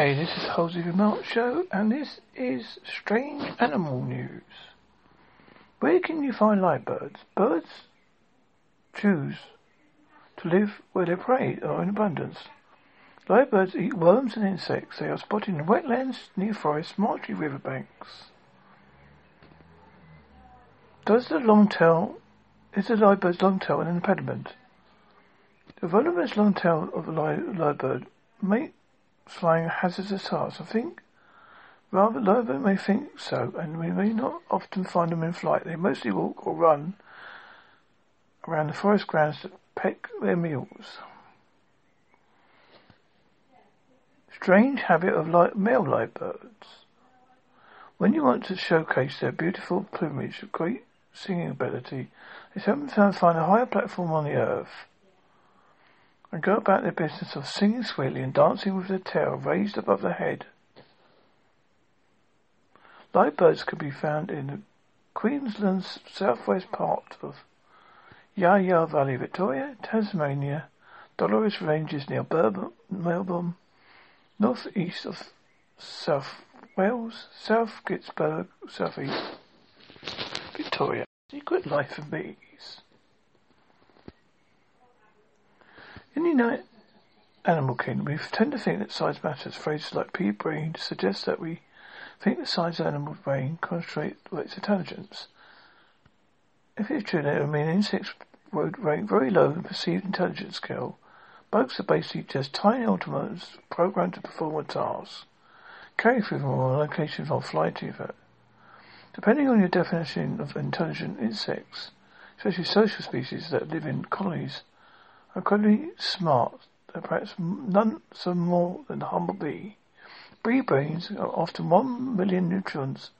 Hi, this is the Halsey Remote Show, and this is Strange Animal News. Where can you find live birds? Birds choose to live where they prey or in abundance. Live birds eat worms and insects. They are spotted in wetlands, near forests, marshy riverbanks. Does the long tail, is the live bird's long tail an impediment? The voluminous long tail of the live, live bird may flying hazardous task. I think rather Lobo may think so, and we may not often find them in flight. They mostly walk or run around the forest grounds to peck their meals. Strange habit of light, male light birds. When you want to showcase their beautiful plumage great singing ability, they sometimes find a higher platform on the earth and go about their business of singing sweetly and dancing with their tail raised above their head. Light birds can be found in Queensland's southwest part of Yarra Valley, Victoria, Tasmania, Dolores Ranges near Bourbon, Melbourne, northeast of South Wales, South Gippsland, southeast Victoria. Secret life of bees. In the United Animal Kingdom, we tend to think that size matters. Phrases like pea brain suggest that we think the size of an animal's brain concentrates its intelligence. If it's true that would mean insects would rank very low in perceived intelligence scale, bugs are basically just tiny automatons programmed to perform a task. Carry through them on location or fly to that. Depending on your definition of intelligent insects, especially social species that live in colonies, incredibly smart, perhaps none so more than the humble bee. Bee brains are often one million neurons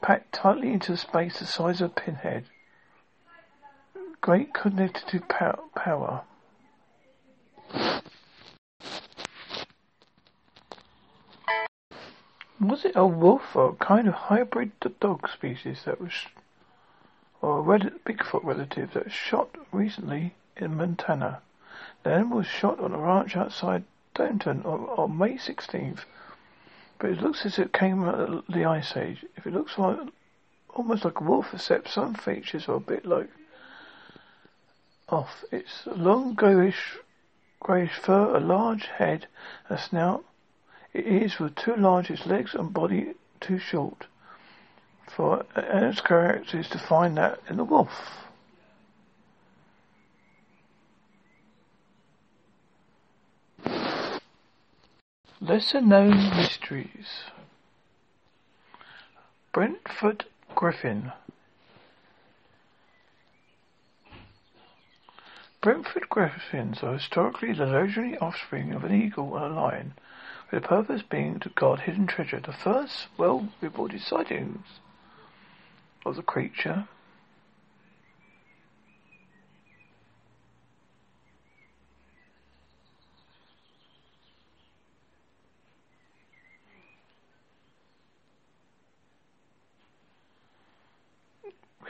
packed tightly into a space the size of a pinhead. Great cognitive power. Was it a wolf or a kind of hybrid dog species that was, or a red, Bigfoot relative that shot recently in Montana? The animal was shot on a ranch outside Denton on, on May 16th, but it looks as if it came out of the Ice Age. If it looks like almost like a wolf, except some features are a bit like off. It's long grayish, grayish fur, a large head, a snout. It is with too large, its legs and body too short. For and its character is to find that in the wolf. Lesser known mysteries. Brentford Griffin. Brentford griffins are historically the legendary offspring of an eagle and a lion, with the purpose being to guard hidden treasure. The first well-reported sightings of the creature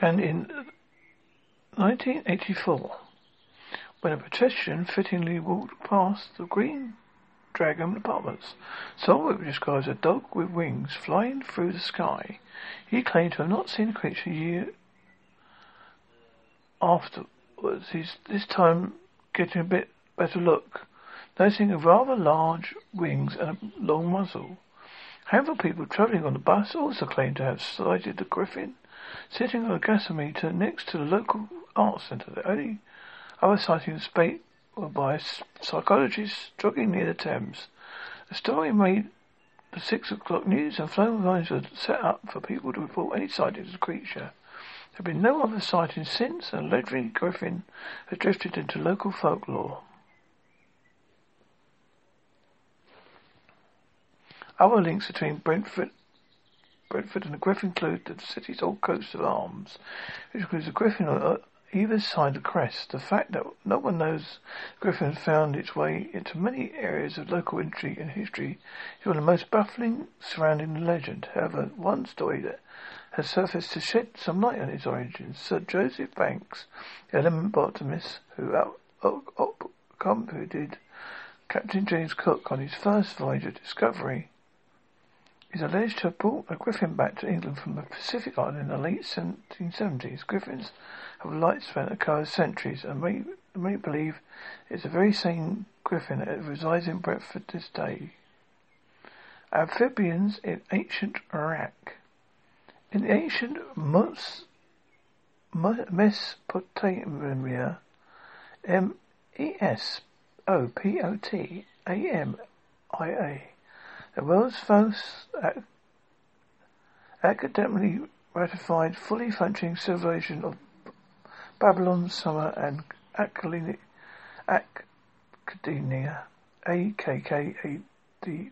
and in 1984, when a pedestrian fittingly walked past the Green Dragon Apartments, saw it describes a dog with wings flying through the sky. He claimed to have not seen the creature year afterwards. He's this time getting a bit better look, noticing a rather large wings and a long muzzle. However, people travelling on the bus also claimed to have sighted the griffin sitting on a gasometer next to the local art centre. The only other sightings spate were by psychologists jogging near the Thames. The story made the six o'clock news and phone lines were set up for people to report any sightings of the creature. There have been no other sightings since, and legendary griffin has drifted into local folklore. Other links between Brentford Brentford and the Griffin include the city's old coat of arms, which includes a griffin on uh, either side of the crest. The fact that no one knows griffin found its way into many areas of local intrigue and history is one of the most baffling surrounding the legend. However, one story that has surfaced to shed some light on its origins. Sir Joseph Banks, element botanist who accompanied Captain James Cook, on his first voyage of discovery, is alleged to have brought a griffin back to England from the Pacific Island in the late 1770s. Griffins have a lifespan that covers centuries and may, may believe it's the very same griffin that resides in Brentford this day. Amphibians in ancient Iraq. In the ancient Mesopotamia, M E S O P O T A M I A, the world's first academically ratified, fully functioning civilization of Babylon, Sumer, and Akkadiania, A K K A D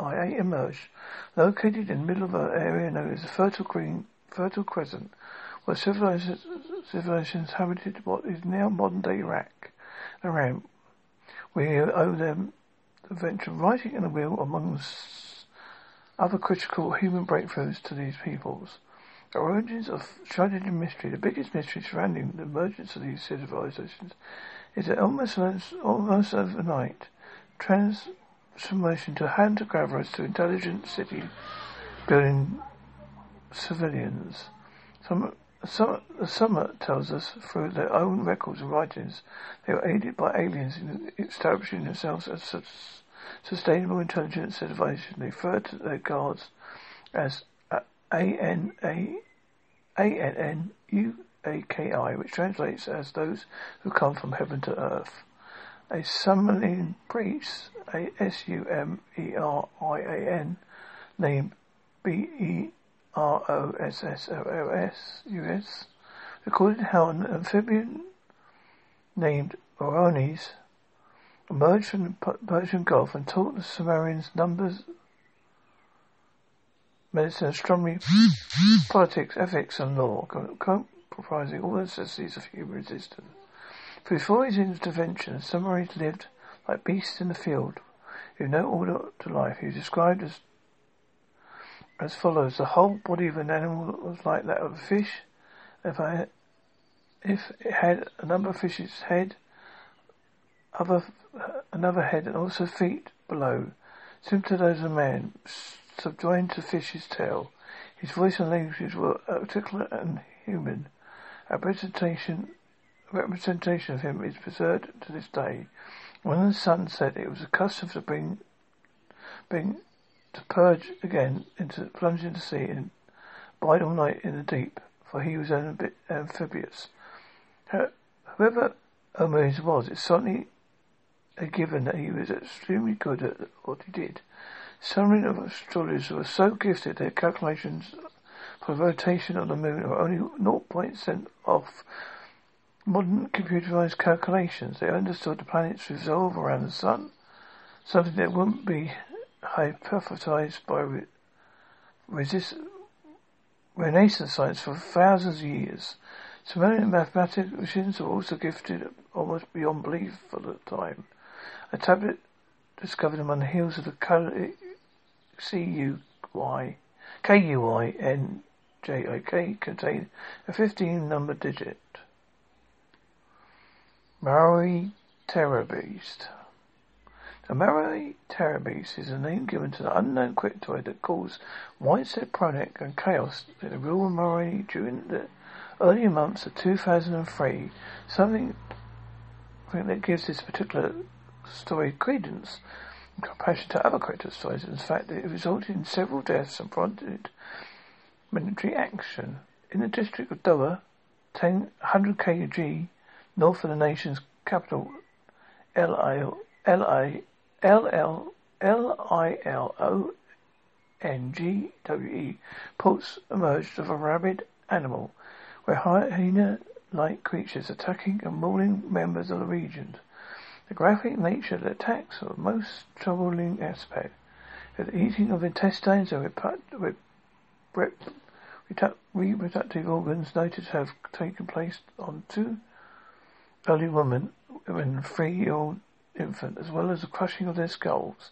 I A emerged, located in the middle of an area known as the Fertile Green, Fertile Crescent, where civilizations, civilizations what is now modern day Iraq. Around, we owe them the venture of writing in the wheel among other critical human breakthroughs to these peoples. The origins of tragedy and mystery, the biggest mystery surrounding the emergence of these civilizations, is that almost, almost overnight, transformation to hunter-gatherers to intelligent city building civilians. Some, Sumer tells us through their own records and writings they were aided by aliens in establishing themselves as a sustainable intelligent civilization. They referred to their gods as uh, A-N-A, A-N-N-U-A-K-I, which translates as those who come from heaven to earth. A Sumerian priest a S U M E R I A N, named B E R O S S O O S U S, recorded how an amphibian named Orones emerged from the Persian Gulf and taught the Sumerians numbers, medicine, astronomy, politics, ethics, and law, comprising all the necessities of human existence. Before his intervention, Sumerians lived like beasts in the field, who no order to life. He was described as as follows: the whole body of an animal was like that of a fish. If I if it had a number of fish's head, other another head, and also feet below, similar to those of a man, subjoined to fish's tail. His voice and language were articulate and human. A representation, a representation of him is preserved to this day. When the sun set, it was a custom to bring, bring, to purge again, into plunge into sea and bide all night in the deep, for he was amphibious. Whoever Omenes was, it's certainly a given that he was extremely good at what he did. Some of the astrologers were so gifted their calculations for the rotation of the moon were only 0.7 off modern computerized calculations. They understood the planets revolve around the sun, something that wouldn't be hypothesized by re- resist- Renaissance science for thousands of years. Sumerian mathematicians were also gifted almost beyond belief for the time. A tablet discovered among the hills of the C-U-Y, K-U-I-N-J-I-K contained a 15 number digit. Malawi Terror Beast. The Malawi is a name given to the unknown cryptoid that caused widespread panic and chaos in the rural Malawi during the early months of 2003. Something that gives this particular story credence in comparison to other cryptid stories is the fact that it resulted in several deaths and prompted military action. In the district of Dowa, 10, 100 kg north of the nation's capital, L-I-L-L-I-L-O-N-G-W-E, ports emerged of a rabid animal, where hyena-like creatures attacking and mauling members of the region. The graphic nature of the attacks are the most troubling aspect. The eating of intestines and reproductive organs noted to have taken place on two early women and three-year-old infant, as well as the crushing of their skulls.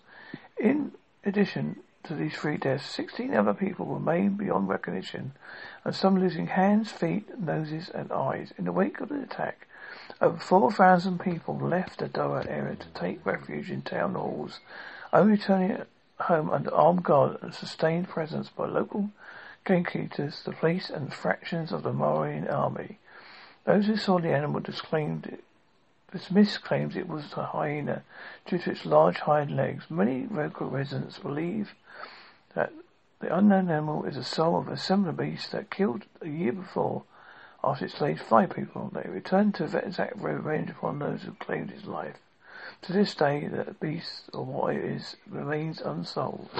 In addition to these three deaths, 16 other people were maimed beyond recognition, and some losing hands, feet, noses, and eyes. In the wake of the attack, Over 4,000 people left the Dowa area to take refuge in town halls, only returning home under armed guard and sustained presence by local gatekeepers, the police, and fractions of the Malawian army. Those who saw the animal disclaimed dismissed claims it was a hyena due to its large hind legs. Many local residents believe that the unknown animal is the soul of a similar beast that killed a year before after it slayed five people. They returned to exact revenge upon those who claimed his life. To this day, the beast, or what it is, remains unsolved.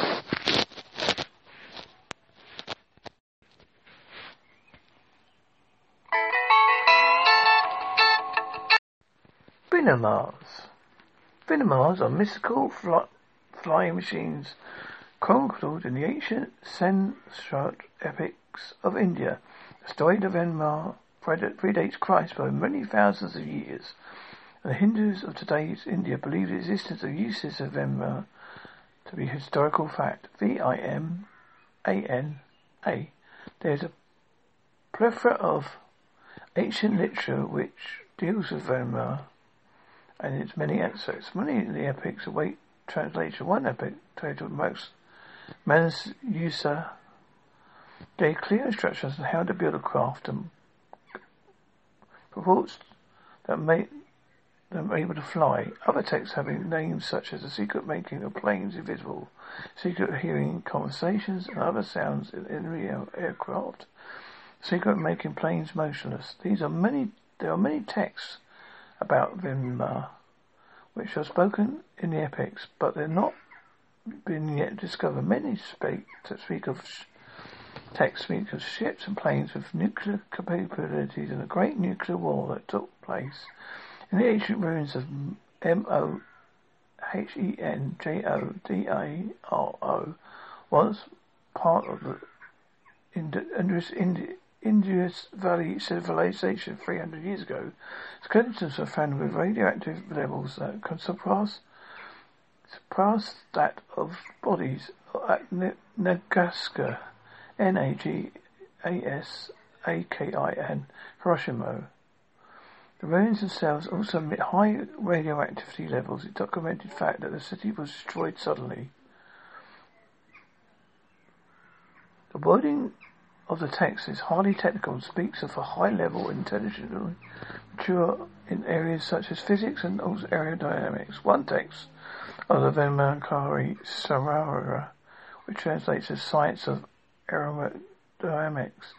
Vinamars. Vinamars are mystical fly- flying machines chronicled in the ancient Sanskrit epics of India. The story of Vinamar predates Christ by many thousands of years. The Hindus of today's India believe the existence of uses of Vinamar to be historical fact. V-I-M-A-N-A. There is a plethora of ancient literature which deals with Vinamar and its many aspects. Many of the epics await translation. One epic, titled Max Manus gave clear instructions on how to build a craft and purports that make them able to fly. Other texts having names such as the secret making of planes invisible, secret hearing conversations and other sounds in, in real aircraft, secret making planes motionless. These are many. There are many texts about Vinamar, uh, which are spoken in the epics, but they're not been yet discovered. Many speak to speak of texts speak of ships and planes with nuclear capabilities and a great nuclear war that took place in the ancient ruins of M O H E N J O D A R O was part of the Indus, Indus, Indus Valley civilization 300 years ago. Skeletons were found with radioactive levels that can surpass surpass that of bodies at Nagaska, N-A-G-A-S-A-K-I-N, Hiroshima. The ruins themselves also emit high radioactivity levels, a documented fact that the city was destroyed suddenly. The of the text is highly technical and speaks of a high level intelligently mature in areas such as physics and also aerodynamics. One text of the Venkari Samara, which translates as Science of Aerodynamics,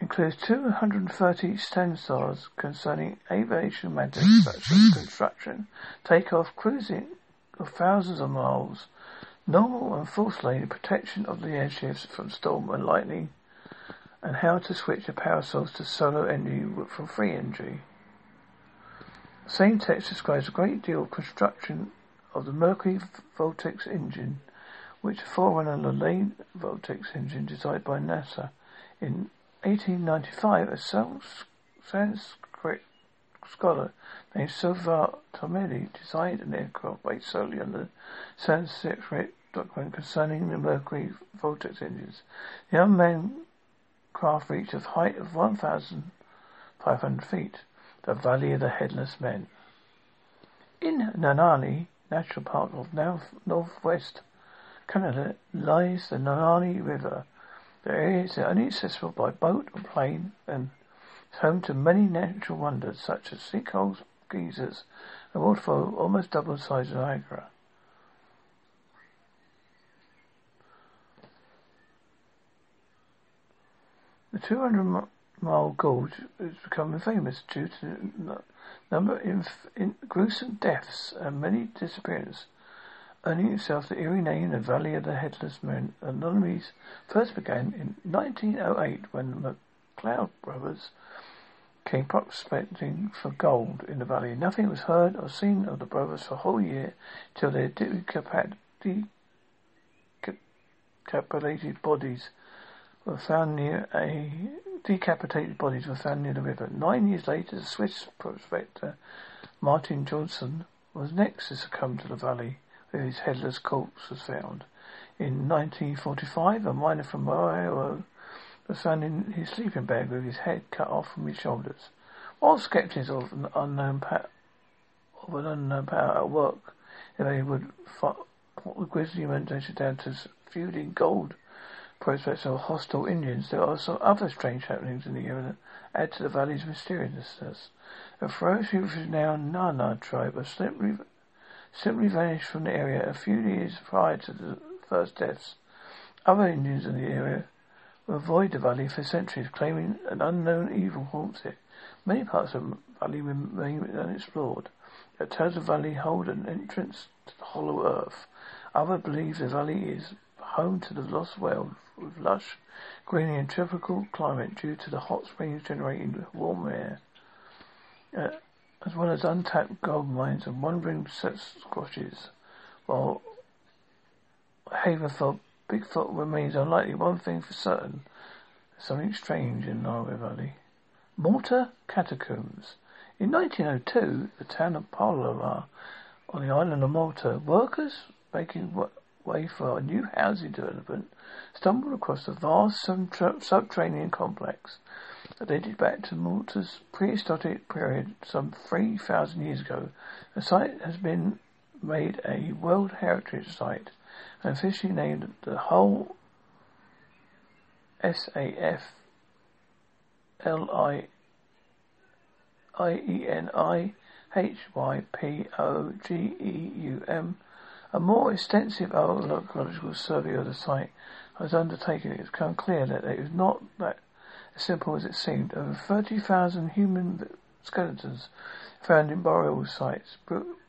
includes 230 stanzas concerning aviation matters such as construction, takeoff, cruising of thousands of miles, normal and false lane protection of the airships from storm and lightning, and how to switch the power source to solar energy from free energy. The same text describes a great deal of construction of the Mercury Vortex engine, which is forerunner the Lane Vortex engine designed by NASA in 1895, a Sanskrit scholar named Sovar Tomedi designed an aircraft based solely on the Sanskrit document concerning the Mercury Vortex engines. The unmanned craft reached a height of 1,500 feet, the Valley of the Headless Men. In Nahanni National Park of north, northwest Canada lies the Nahanni River, the area is only accessible by boat or plane and is home to many natural wonders such as sinkholes, geysers, and waterfall almost double the size of Niagara. The 200 mile gorge is becoming famous due to the number of gruesome deaths and many disappearances earning itself the eerie name the Valley of the Headless Men. Anomalies first began in 1908 when McLeod brothers came prospecting for gold in the valley. Nothing was heard or seen of the brothers for a whole year till their decapitated bodies were found near a decapitated bodies were found near the river. Nine years later, the Swiss prospector Martin Johnson was next to succumb to the valley where his headless corpse was found. In 1945, a miner from Ohio was found in his sleeping bag with his head cut off from his shoulders. All skeptics of an unknown power, of an unknown power at work, they would put the grisly mentation down to feuding gold prospects of hostile Indians, there are some other strange happenings in the area that add to the valley's mysteriousness. A ferociously renowned Nana tribe have simply, simply vanished from the area a few years prior to the first deaths. Other Indians in the area avoid the valley for centuries, claiming an unknown evil haunts it. Many parts of the valley remain unexplored. Tales of the valley hold an entrance to the hollow earth. Others believe the valley is home to the lost world with lush, greenery and tropical climate due to the hot springs generating warm air, uh, as well as untapped gold mines and wandering squashes, while haven for Bigfoot remains unlikely. One thing for certain, something strange in Narwhal Valley. Malta Catacombs. In 1902, the town of Paola on the island of Malta, workers making way for a new housing development stumbled across a vast subterranean complex that dated back to Malta's prehistoric period some 3,000 years ago. The site has been made a World Heritage Site and officially named the whole SAF L-I I-E-N-I-H-Y-P-O-G-E-U-M a more extensive archaeological survey of the site was undertaken. It has become clear that it was not that simple as it seemed. Over 30,000 human skeletons found in burial sites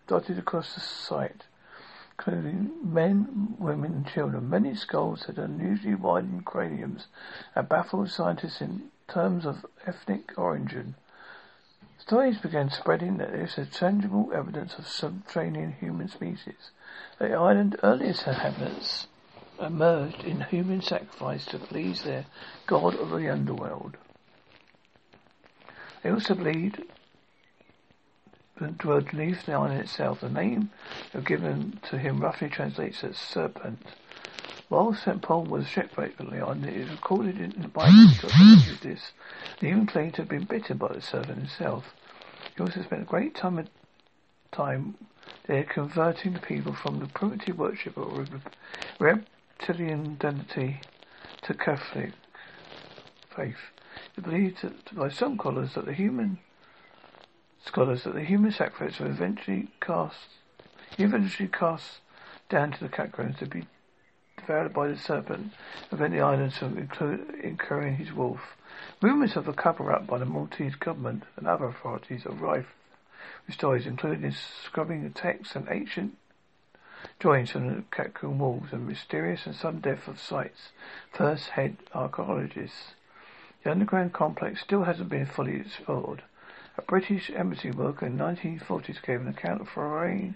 dotted across the site, including men, women, and children. Many skulls had unusually widened craniums and baffled scientists in terms of ethnic origin. Stories began spreading that there is tangible evidence of subterranean human species. The island's earliest inhabitants emerged in human sacrifice to please their god of the underworld. They also believed word the island itself. The name given to him roughly translates as serpent. While St. Paul was shipwrecked on the island, it is recorded in the Bible that this, and even claimed to have been bitten by the serpent himself. He also spent a great time, time there converting the people from the primitive worship of reptilian identity to Catholic faith. It believed by some scholars that the human scholars that the human sacrifice will eventually cast eventually cast down to the catacombs to be devoured by the serpent, prevent the islands from incurring his wolf. Rumours of a cover-up by the Maltese government and other authorities are rife with stories including scrubbing the texts and ancient joints from the catacomb walls and mysterious and sudden death of sites. First head archaeologists. The underground complex still hasn't been fully explored. A British embassy worker in the 1940s gave an account of foreign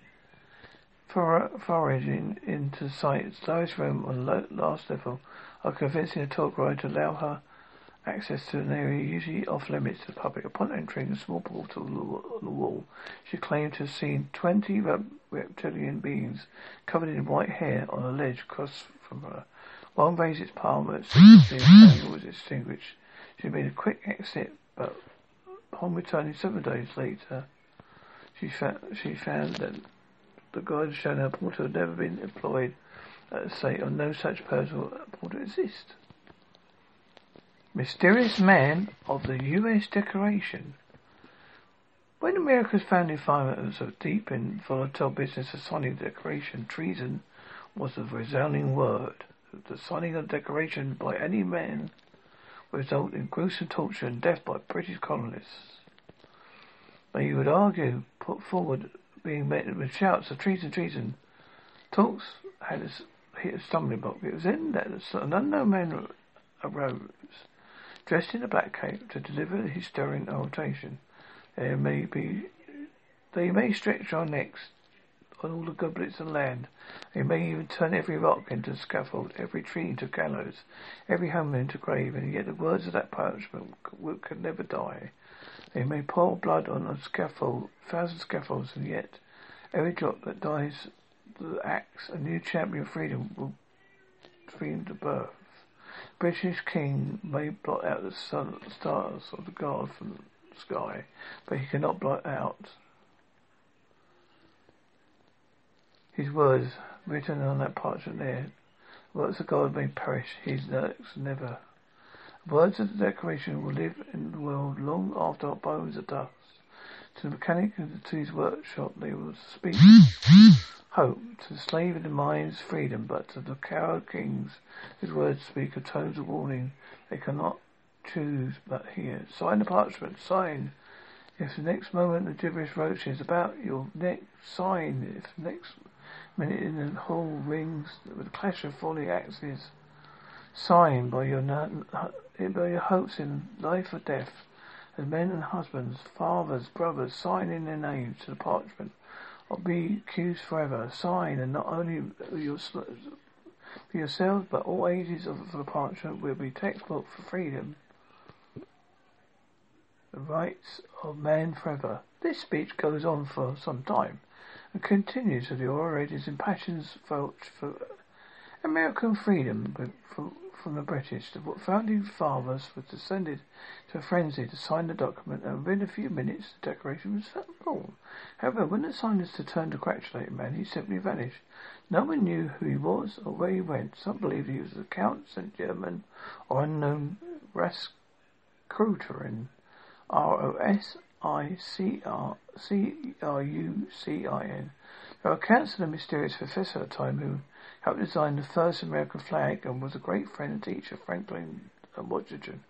foraging into site's lowest room on the last level, are convincing a tour guide to allow her access to an area usually off limits to the public. Upon entering a small portal on the wall, she claimed to have seen twenty reptilian beings covered in white hair on a ledge across from her. One raised its palm at was extinguished. She made a quick exit, but upon returning seven days later, she found, she found that the guide shown her portal had never been employed at the site, or no such portal exists. Mysterious Man of the U.S. Decoration. When America's founding fathers of deep and volatile business of signing the decoration, treason was the resounding word. The signing of decoration by any man result in gruesome torture and death by British colonists. But you would argue, put forward, being met with shouts of treason, treason. Talks had hit a stumbling block. It was then that an unknown man arose dressed in a black cape to deliver his stirring oration. There may be, they may stretch our necks on all the goblets of land. They may even turn every rock into a scaffold, every tree into gallows, every home into grave, and yet the words of that parchment could never die. They may pour blood on a scaffold, thousand scaffolds, and yet every drop that dies the axe, a new champion of freedom will dream the birth. British king may blot out the sun, stars of the god from the sky, but he cannot blot out his words written on that parchment there. Words of God may perish, his works never. Words of the Declaration will live in the world long after our bones are dust. To the mechanic and to his workshop they will speak hope. To the slave in the mines freedom, but to the coward kings his words speak of tones of warning they cannot choose but hear. Sign the parchment, sign. If the next moment the gibberish roaches about your neck, sign. If the next minute in the hall rings with the clash of falling axes, sign by your, by your hopes in life or death. As men and husbands, fathers, brothers, sign in their names to the parchment, or be accused forever. Sign, and not only your, for yourselves, but all ages of the parchment will be textbook for freedom. The rights of man forever. This speech goes on for some time and continues with the orators impassioned vouch for American freedom from, from the British. The founding fathers were descended to a frenzy to sign the document, and within a few minutes the declaration was born. However, when the signers turned to congratulate man, he simply vanished. No one knew who he was or where he went. Some believed he was a Count St. Germain or unknown Rascrutin. R-O-S-I-C-R-C-R-U-C-I-N. There are accounts of the mysterious professor at the time who helped design the first American flag and was a great friend and teacher of Franklin Washington.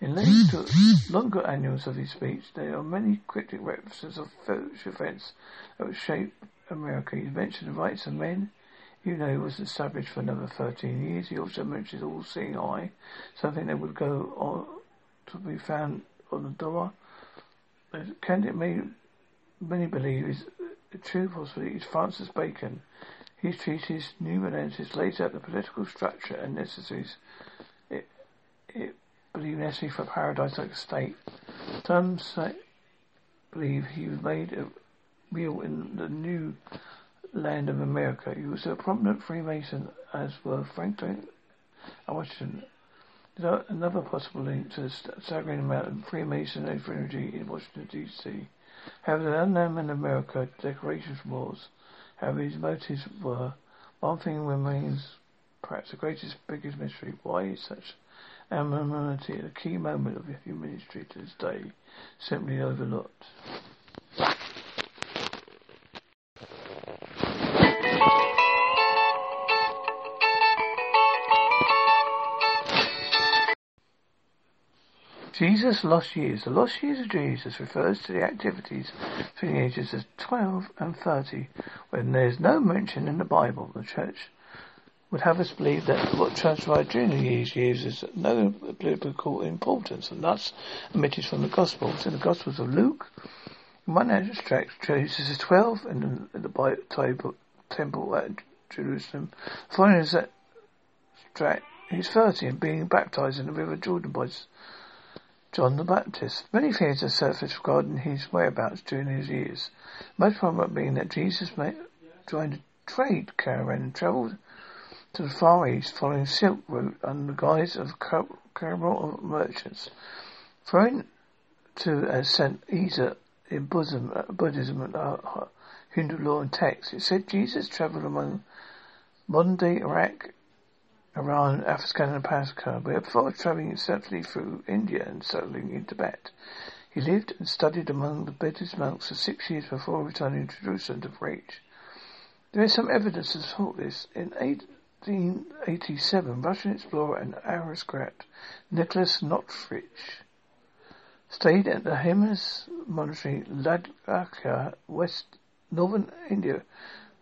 In later, longer annuals of his speech, there are many cryptic references of future events that would shape America. He mentioned the rights of men, you know, he was established for another 13 years. He also mentions all-seeing eye, something that would go on to be found on the door. It may many believe is true possibility is Francis Bacon. His treatise New Numismatics lays out the political structure and necessities it, it believe necessary for paradise like a state. Some say, believe he was made a real in the new land of America. He was a prominent Freemason, as were Franklin and Washington. Another possible link to the staggering amount of Freemasonry energy in Washington, D.C. However, the unknown in America, decorations was, however his motives were, one thing remains perhaps the greatest, biggest mystery. Why is such anonymity at a key moment of human history to this day simply overlooked? Jesus' lost years. The lost years of Jesus refers to the activities between the ages of 12 and 30, when there is no mention in the Bible. The church would have us believe that what transpired during these years is no biblical importance, and thus omitted from the Gospels. In the Gospels of Luke, one extract Jesus is 12 in the, in the temple at Jerusalem. The Following that extract, he's 30 and being baptized in the river Jordan by John the Baptist. Many theories have surfaced regarding his whereabouts during his years. Most prominent being that Jesus joined a trade caravan and travelled to the Far East following Silk Route under the guise of caravan of merchants. Throwing to as St. Isa in Buddhism, uh, Buddhism and uh, Hindu law and text, it said Jesus travelled among modern day Iraq Iran, Afghanistan and Pakistan, before travelling extensively through India and settling in Tibet. He lived and studied among the Buddhist monks for six years before returning to Jerusalem to preach. There is some evidence to support this. In 1887, Russian explorer and aristocrat Nicholas Notovitch stayed at the Hemis monastery Ladakha, west northern India,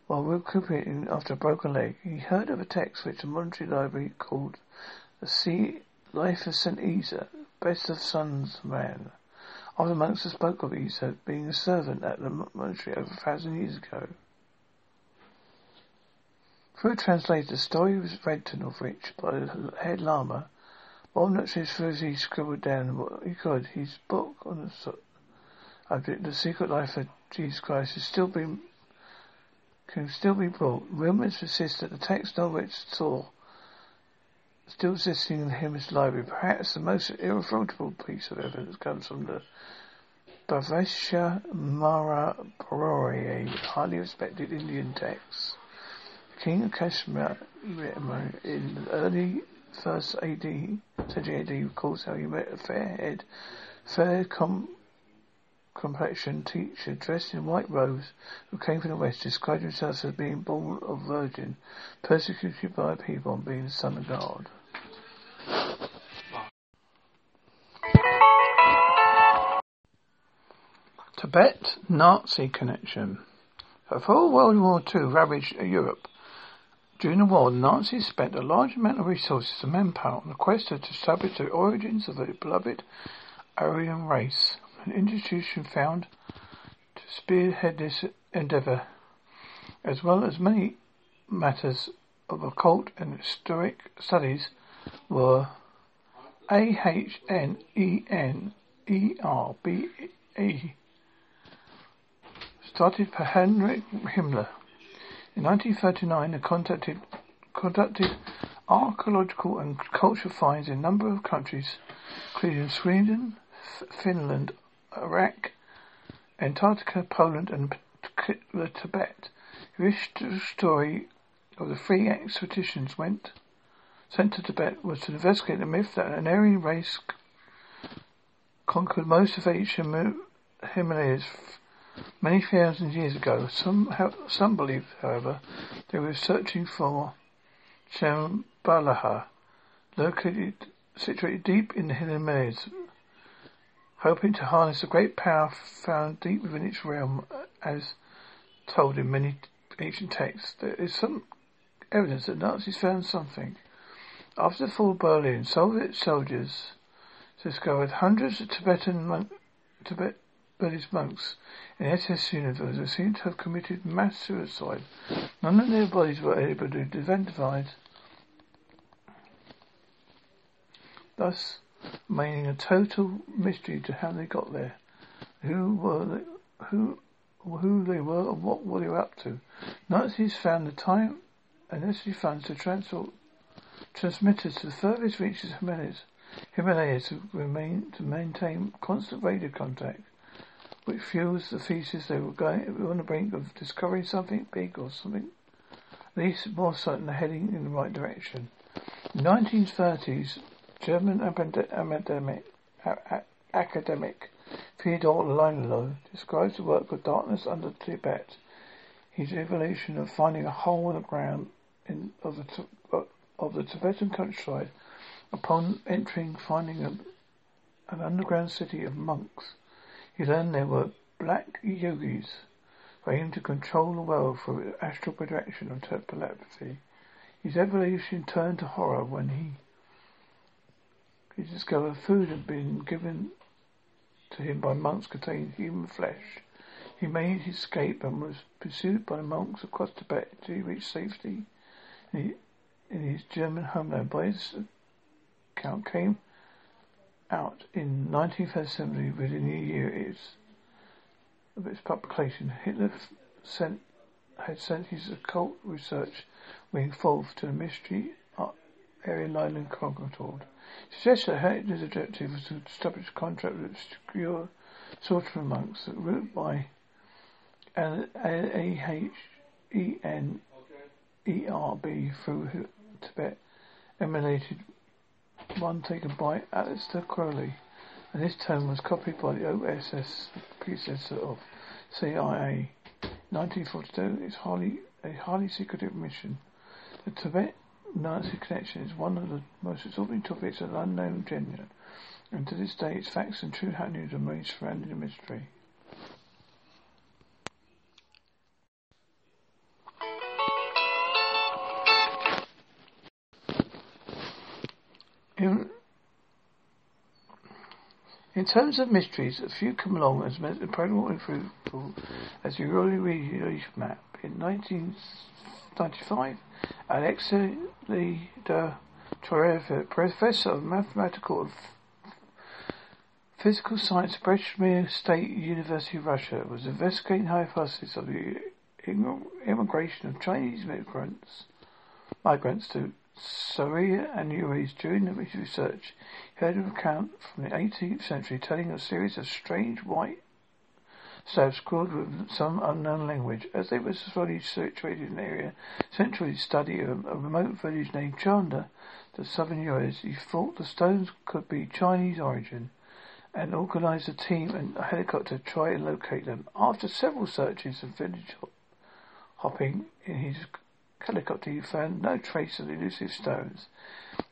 while recuperating after a broken leg, he heard of a text which the monetary library called the Sea Life of St. Isa, best of sons man. Other monks who spoke of Isa being a servant at the monastery over a thousand years ago. Through a translator, the story was read to Norwich by the head lama. While Norwich he scribbled down what he could, his book on the subject, uh, The Secret Life of Jesus Christ, is still being can still be brought. Rumors persist that the text Norwich saw still existing in the Hemis library. Perhaps the most irrefutable piece of evidence comes from the Bhavesha Mara highly respected Indian text. King of Kashmir in the early first AD, century AD recalls how he met a fair head, fair com- complexion teacher dressed in white robes who came from the west, described himself as being born of virgin, persecuted by people and being the son of God. Tibet Nazi connection. Before World War II ravaged Europe, during the war, the Nazis spent a large amount of resources and manpower on the quest to establish the origins of the beloved Aryan race, an institution found to spearhead this endeavor, as well as many matters of occult and historic studies were A H N E N E R B E started by Heinrich Himmler. In 1939, he conducted, conducted archaeological and cultural finds in a number of countries, including Sweden, Finland, Iraq, Antarctica, Poland, and the Tibet. The story of the three expeditions went sent to Tibet was to investigate the myth that an Aryan race conquered most of Asia Himalayas Many thousand years ago, some some believe, however, they were searching for Shambhala, located situated deep in the Himalayas, hoping to harness the great power found deep within its realm, as told in many ancient texts. There is some evidence that Nazis found something. After the fall of Berlin, Soviet soldiers discovered hundreds of Tibetan mon- Tibet Buddhist monks in SS universe were seen to have committed mass suicide. None of their bodies were able to be identified, thus remaining a total mystery to how they got there, who were they, who who they were and what were they up to. Nazis found the time and necessary funds to transport transmitters to the furthest reaches of Himalayas, Himalayas to remain to maintain constant radio contact which fuels the thesis they were going were on the brink of discovering something big or something at least more certain heading in the right direction. In the 1930s, German academic, academic Theodor Leinlo describes the work of darkness under Tibet, his evolution of finding a hole in the ground in, of, the, of the Tibetan countryside upon entering finding a, an underground city of monks he learned there were black yogis aimed to control the world through astral projection and telepathy. His evolution turned to horror when he he discovered food had been given to him by monks containing human flesh. He made his escape and was pursued by monks across Tibet until he reached safety in his German homeland. By his account came out in 1937 within a year of its publication. Hitler sent, had sent his occult research wing forth to the mystery area Leyland Concord. Suggests that Hitler's objective was to establish a contract with obscure sorcerer monks that route by A-H-E-N-E-R-B through Tibet emanated one taken by Aleister Crowley, and this term was copied by the OSS predecessor of CIA. 1942 is highly a highly secretive mission. The Tibet Nazi connection is one of the most absorbing topics of unknown gender, and to this day its facts and true happenings remain surrounding the mystery. In, in terms of mysteries, a few come along as incredible and fruitful as the Early Relief Map. In 1995, De Troev, professor of mathematical and physical science at Brezhnev State University, of Russia, was investigating the hypothesis of the immigration of Chinese migrants, migrants to Siberia and Urals during his research, he heard an account from the 18th century telling of a series of strange white slab scrawled with some unknown language. As they were slowly situated in an area centrally study of a remote village named Chanda, the southern US, he thought the stones could be Chinese origin and organized a team and a helicopter to try and locate them. After several searches and village hopping in his helicopter, he found no trace of the elusive stones.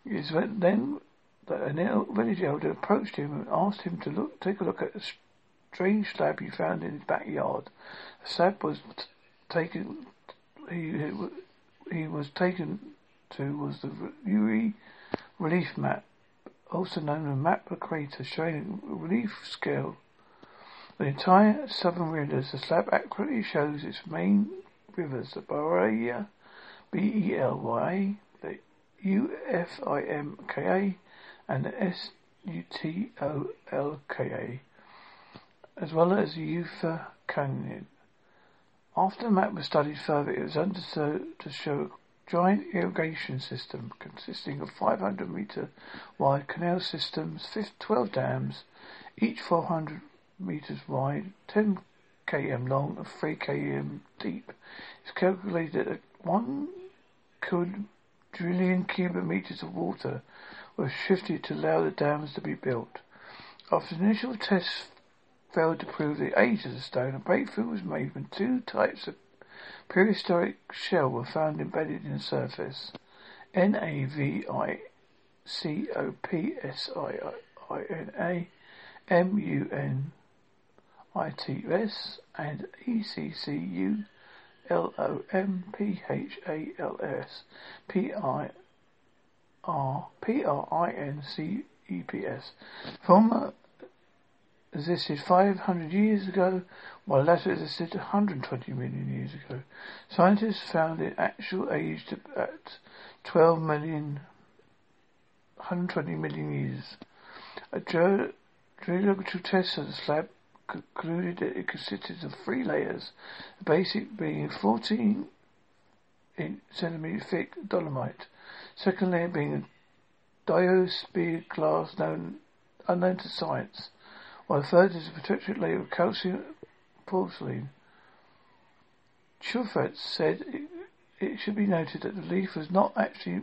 It was then that a village elder approached him and asked him to look, take a look at a strange slab he found in his backyard. The slab was t- taken. He he was taken to was the Urey relief map also known as map of crater, showing relief scale. The entire southern rivers, the slab accurately shows its main rivers, the Baraya, B-E-L-Y, the U-F-I-M-K-A, and the S-U-T-O-L-K-A, as well as Ufa Canyon. After the map was studied further, it was understood to show a giant irrigation system consisting of 500 meter wide canal systems, 12 dams, each 400 meters wide, 10 km long and 3 km deep. It's calculated that 1 quadrillion cubic meters of water was shifted to allow the dams to be built. After initial tests failed to prove the age of the stone, a breakthrough was made when two types of Prehistoric shell were found embedded in the surface. N-A-V-I-C-O-P-S-I-I-N-A M-U-N-I-T-S and E-C-C-U-L-O-M-P-H-A-L-S P-I-R-P-R-I-N-C-E-P-S. Former existed 500 years ago, while the latter existed 120 million years ago. Scientists found it actual age at 12 million, 120 million years. A geological test of the slab concluded that it consisted of three layers, the basic being 14 centimeter thick dolomite, second layer being a diopside glass known unknown to science, while the third is a protected layer of calcium porcelain. Schufert said it, it, should be noted that the leaf has not actually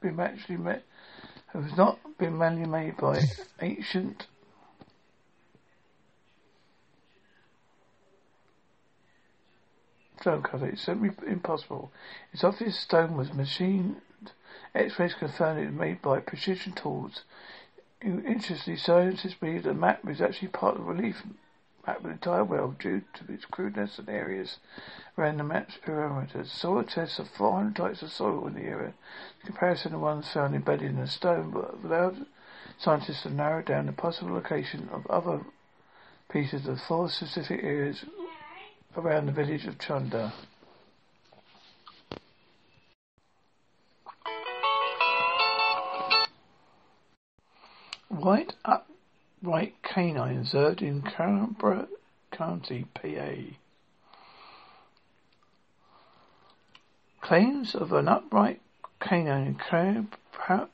been actually met, has not been manually made by ancient stone cutter. It's simply impossible. It's obvious stone was machined. X-rays confirmed it was made by precision tools Interestingly, scientists believe the map is actually part of the relief map of the entire world due to its crudeness and areas around the map's parameters. Soil tests of 400 types of soil in the area, in comparison to ones found embedded in the stone, but allowed scientists to narrow down the possible location of other pieces of four specific areas around the village of Chandar. White upright canine observed in Cambria County, PA. Claims of an upright canine in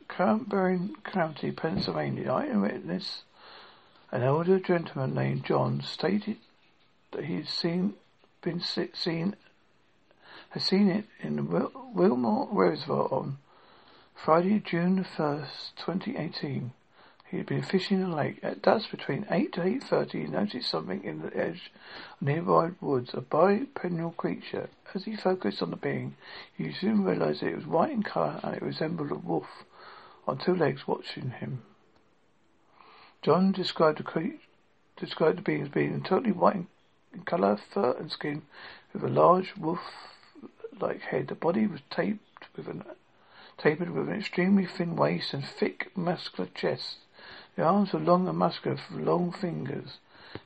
Cambria County, Pennsylvania. I Eyewitness, an older gentleman named John, stated that he had seen, been seen, has seen it in the Wilmore Reservoir on Friday, June 1st, 2018. He had been fishing in the lake. At dusk, between 8 to 8.30, he noticed something in the edge of nearby woods, a bipedal creature. As he focused on the being, he soon realized that it was white in color and it resembled a wolf on two legs watching him. John described the described the being as being totally white in color, fur and skin, with a large wolf-like head. The body was taped with an tapered with an extremely thin waist and thick, muscular chest. The arms were long and muscular with long fingers.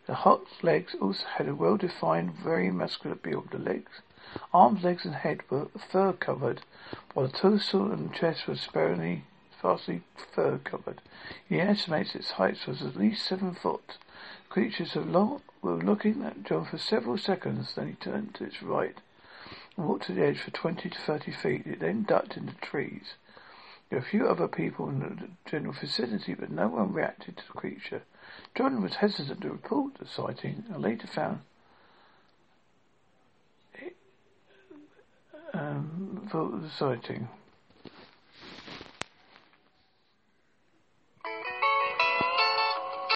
The hot legs also had a well-defined, very muscular build. The legs, arms, legs, and head were fur-covered, while the torso and chest were sparingly, sparsely fur-covered. He estimates its height was at least seven foot. Creatures long, were looking at John for several seconds, then he turned to its right and walked to the edge for twenty to thirty feet. It then ducked into trees. There were a few other people in the general vicinity, but no one reacted to the creature. Jordan was hesitant to report the sighting and later found um, for the sighting.